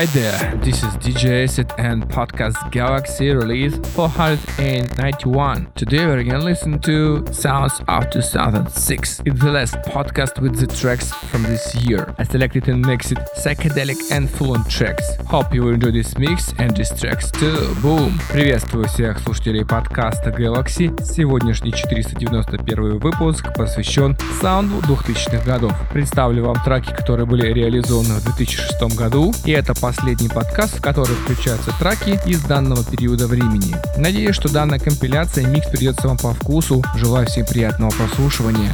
Hi there, this is DJ Acid and podcast Galaxy release 491. Today we're gonna listen to Sounds of 2006. It's the last podcast with the tracks from this year. I selected and mixed psychedelic and full-on tracks. Hope you will enjoy this mix and these tracks too. Boom! Приветствую всех слушателей подкаста Galaxy. Сегодняшний 491 выпуск посвящен саунду 2000-х годов. Представлю вам треки, которые были реализованы в 2006 году, и это последний подкаст, в который включаются траки из данного периода времени. Надеюсь, что данная компиляция и микс придется вам по вкусу. Желаю всем приятного прослушивания.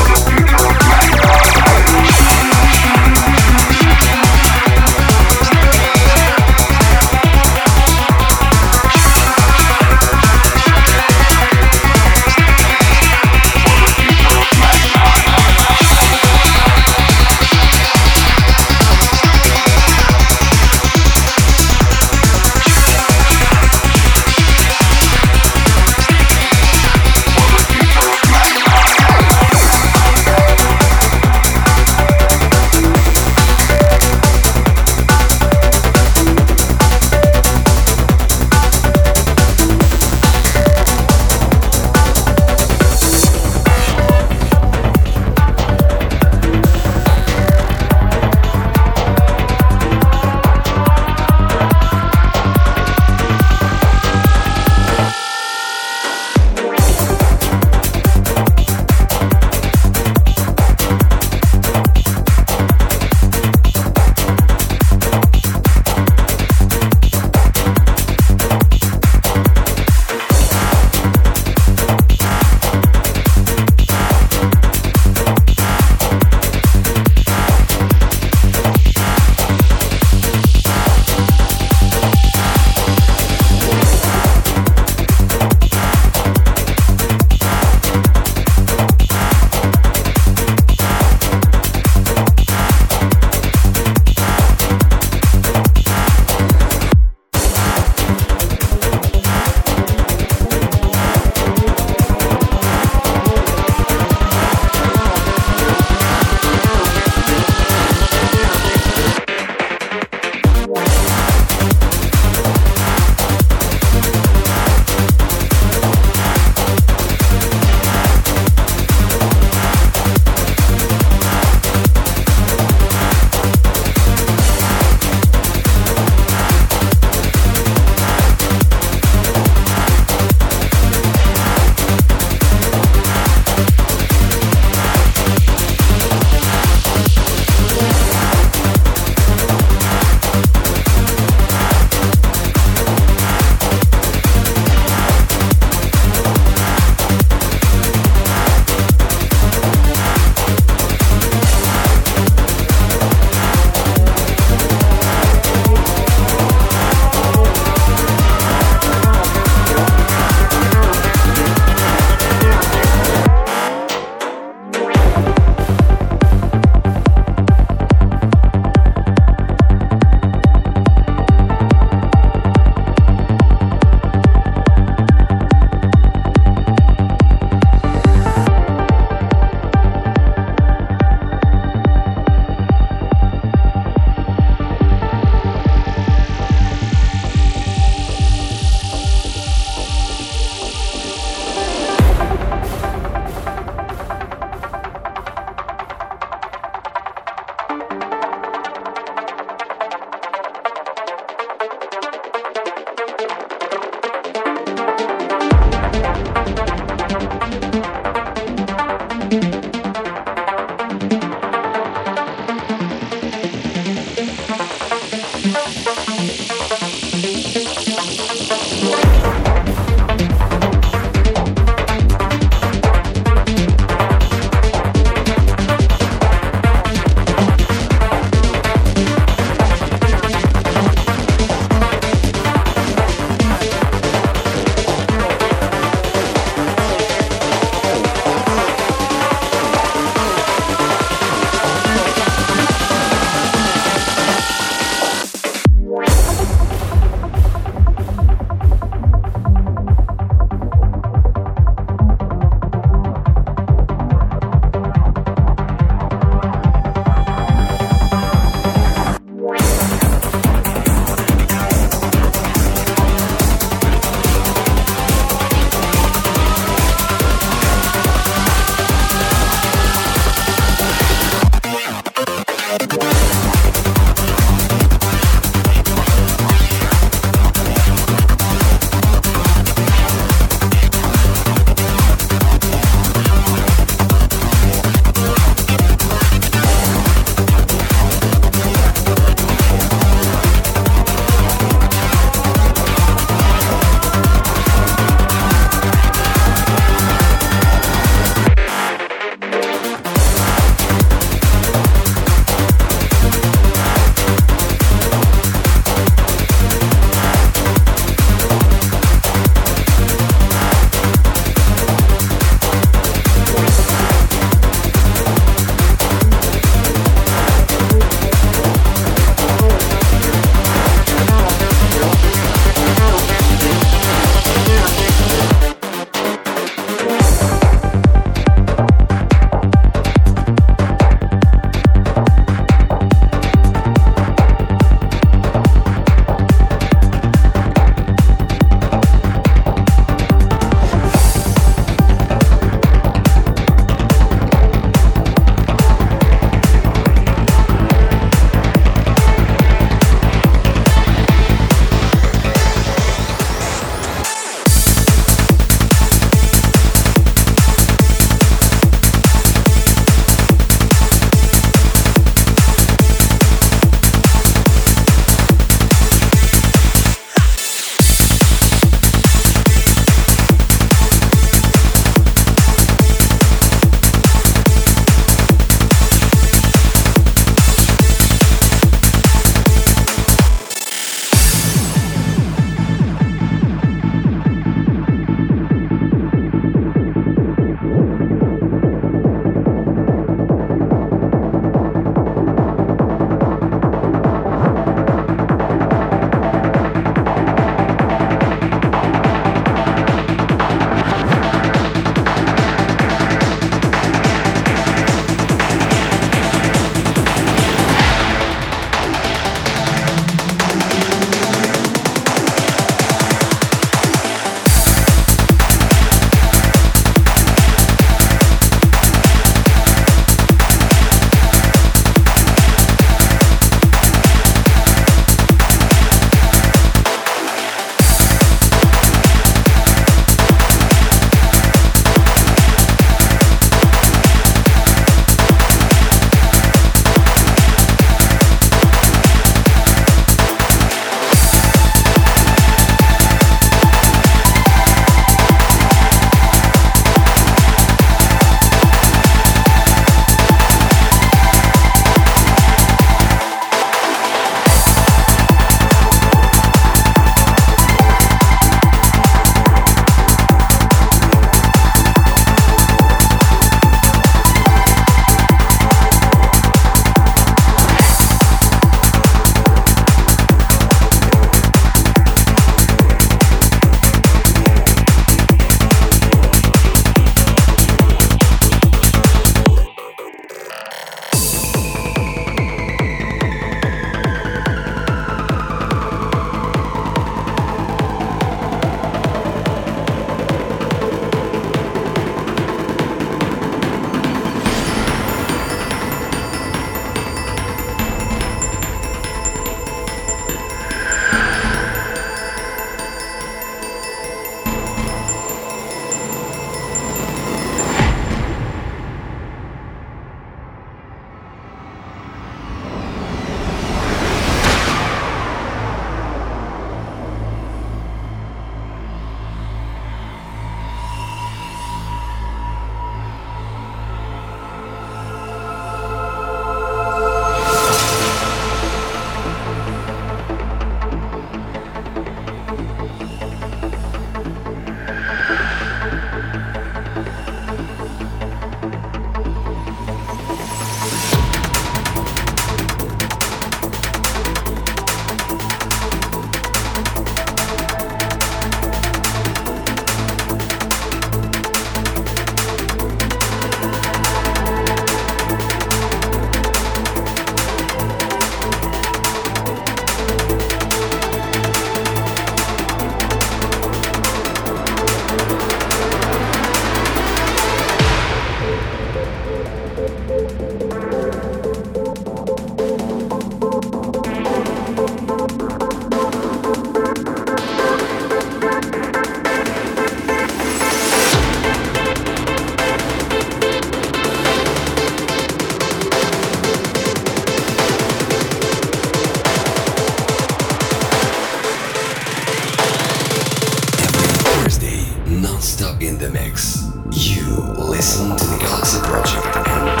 non-stop in the mix. You listen to the Galaxy Project and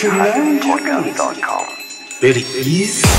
should learn to do. Very easy.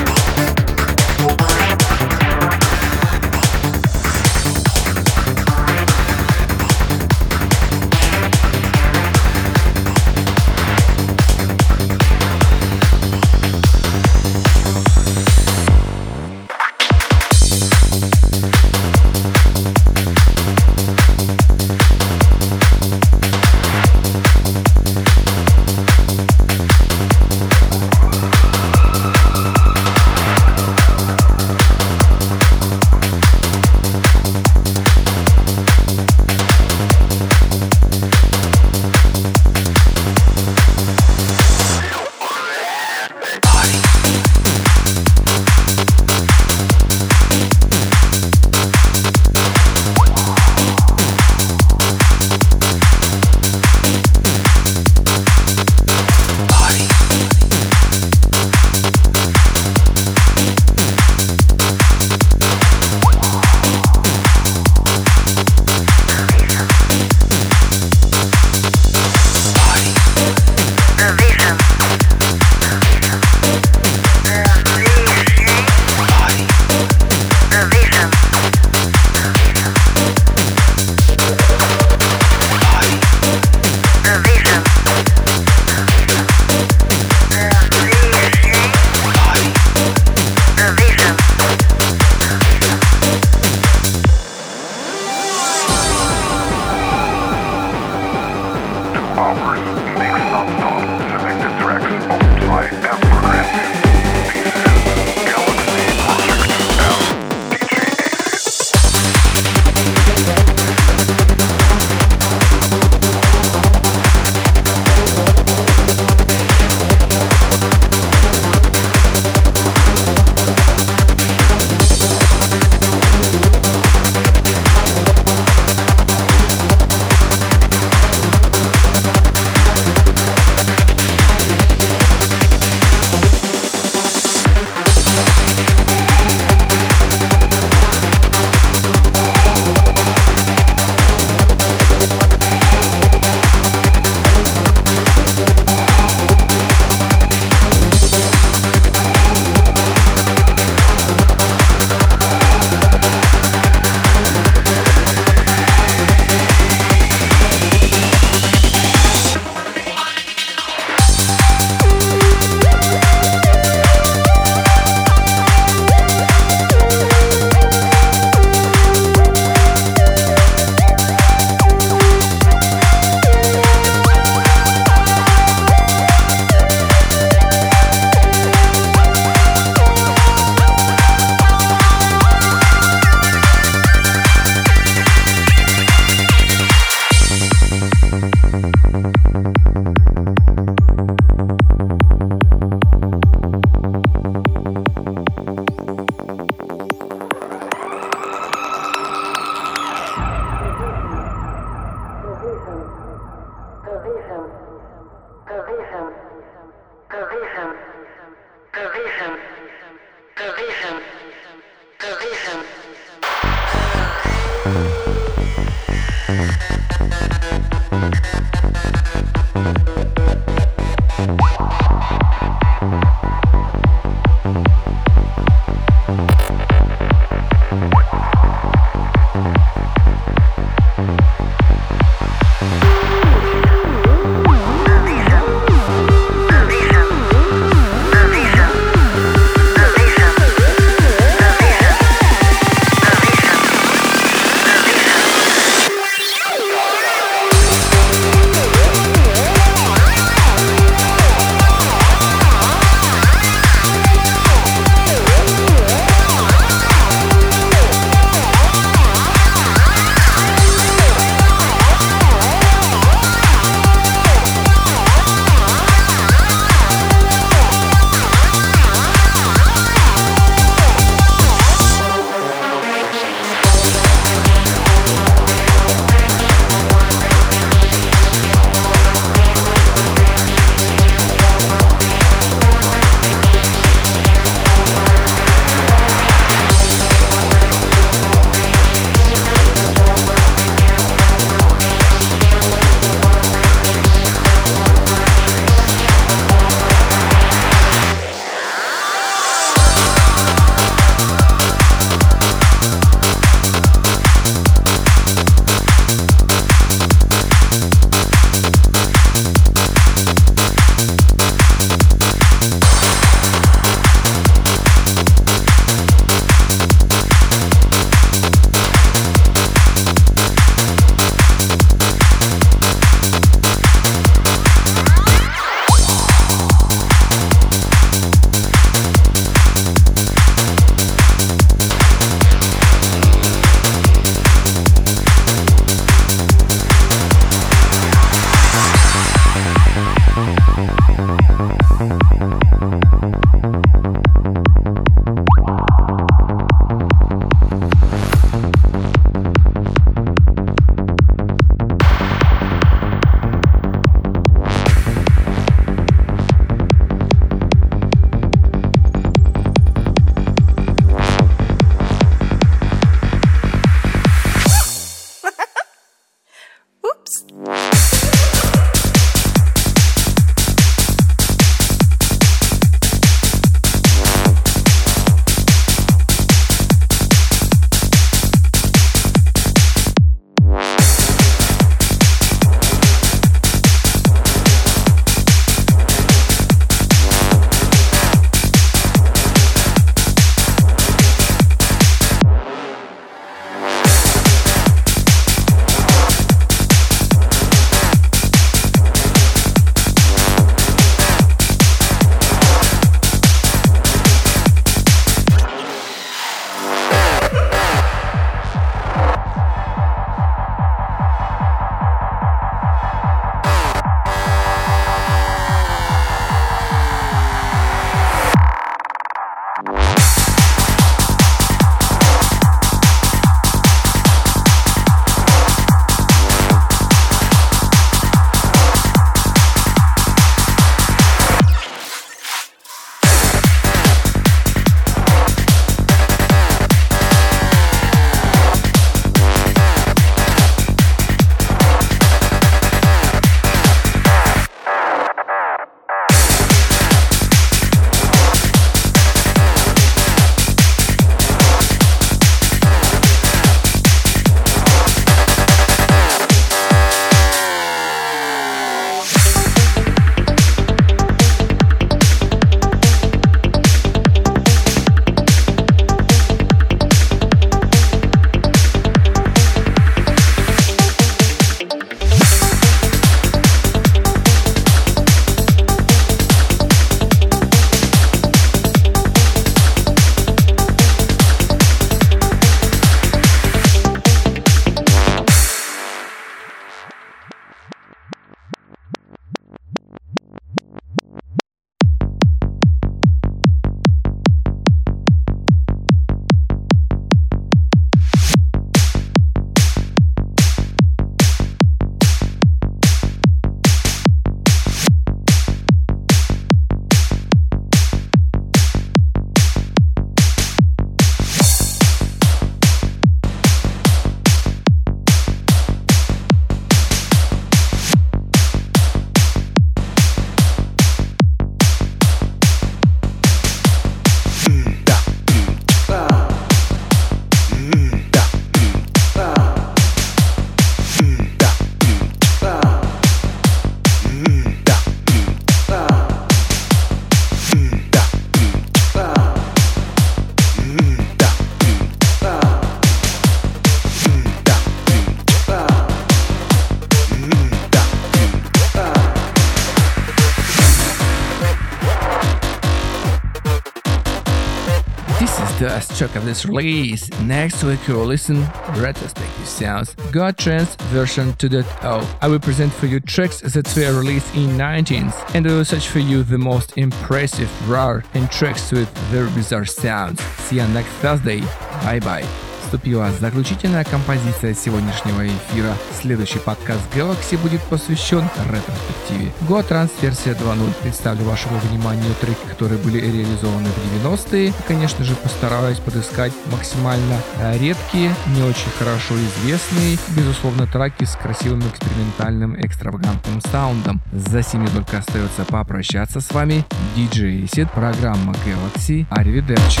Track of this release. Next week you will listen to retrospective sounds, God Trance version 2.0. I will present for you tracks that were released in 19th and I will search for you the most impressive, rare and tracks with very bizarre sounds. See you next Thursday. Bye bye. Вступила заключительная композиция сегодняшнего эфира. Следующий подкаст Galaxy будет посвящен ретроспективе. Go Trans версия 2.0. Представлю вашему вниманию треки, которые были реализованы в 90-е. И, конечно же, постараюсь подыскать максимально редкие, не очень хорошо известные, безусловно, треки с красивым экспериментальным экстравагантным саундом. За сими только остается попрощаться с вами. DJ Сид, программа Galaxy. Аривидерчи.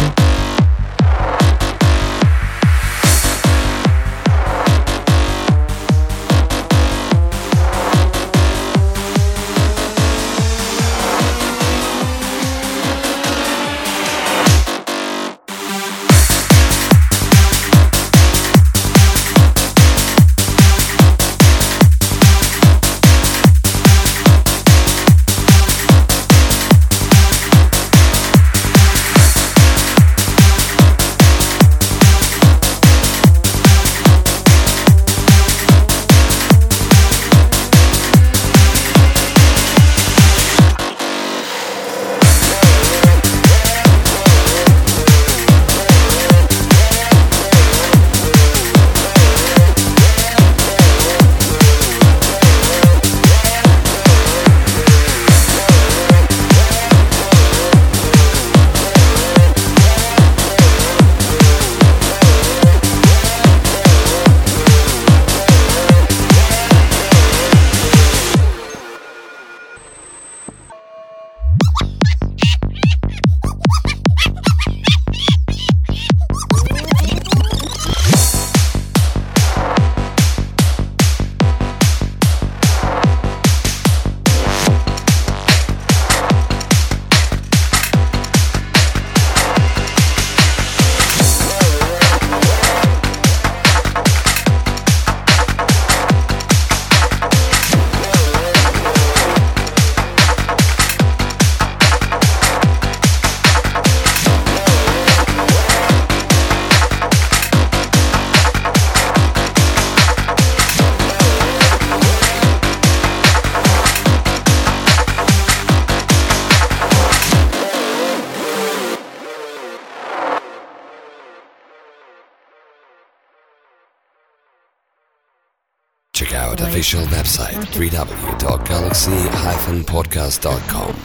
Website www.galaxy-podcast.com.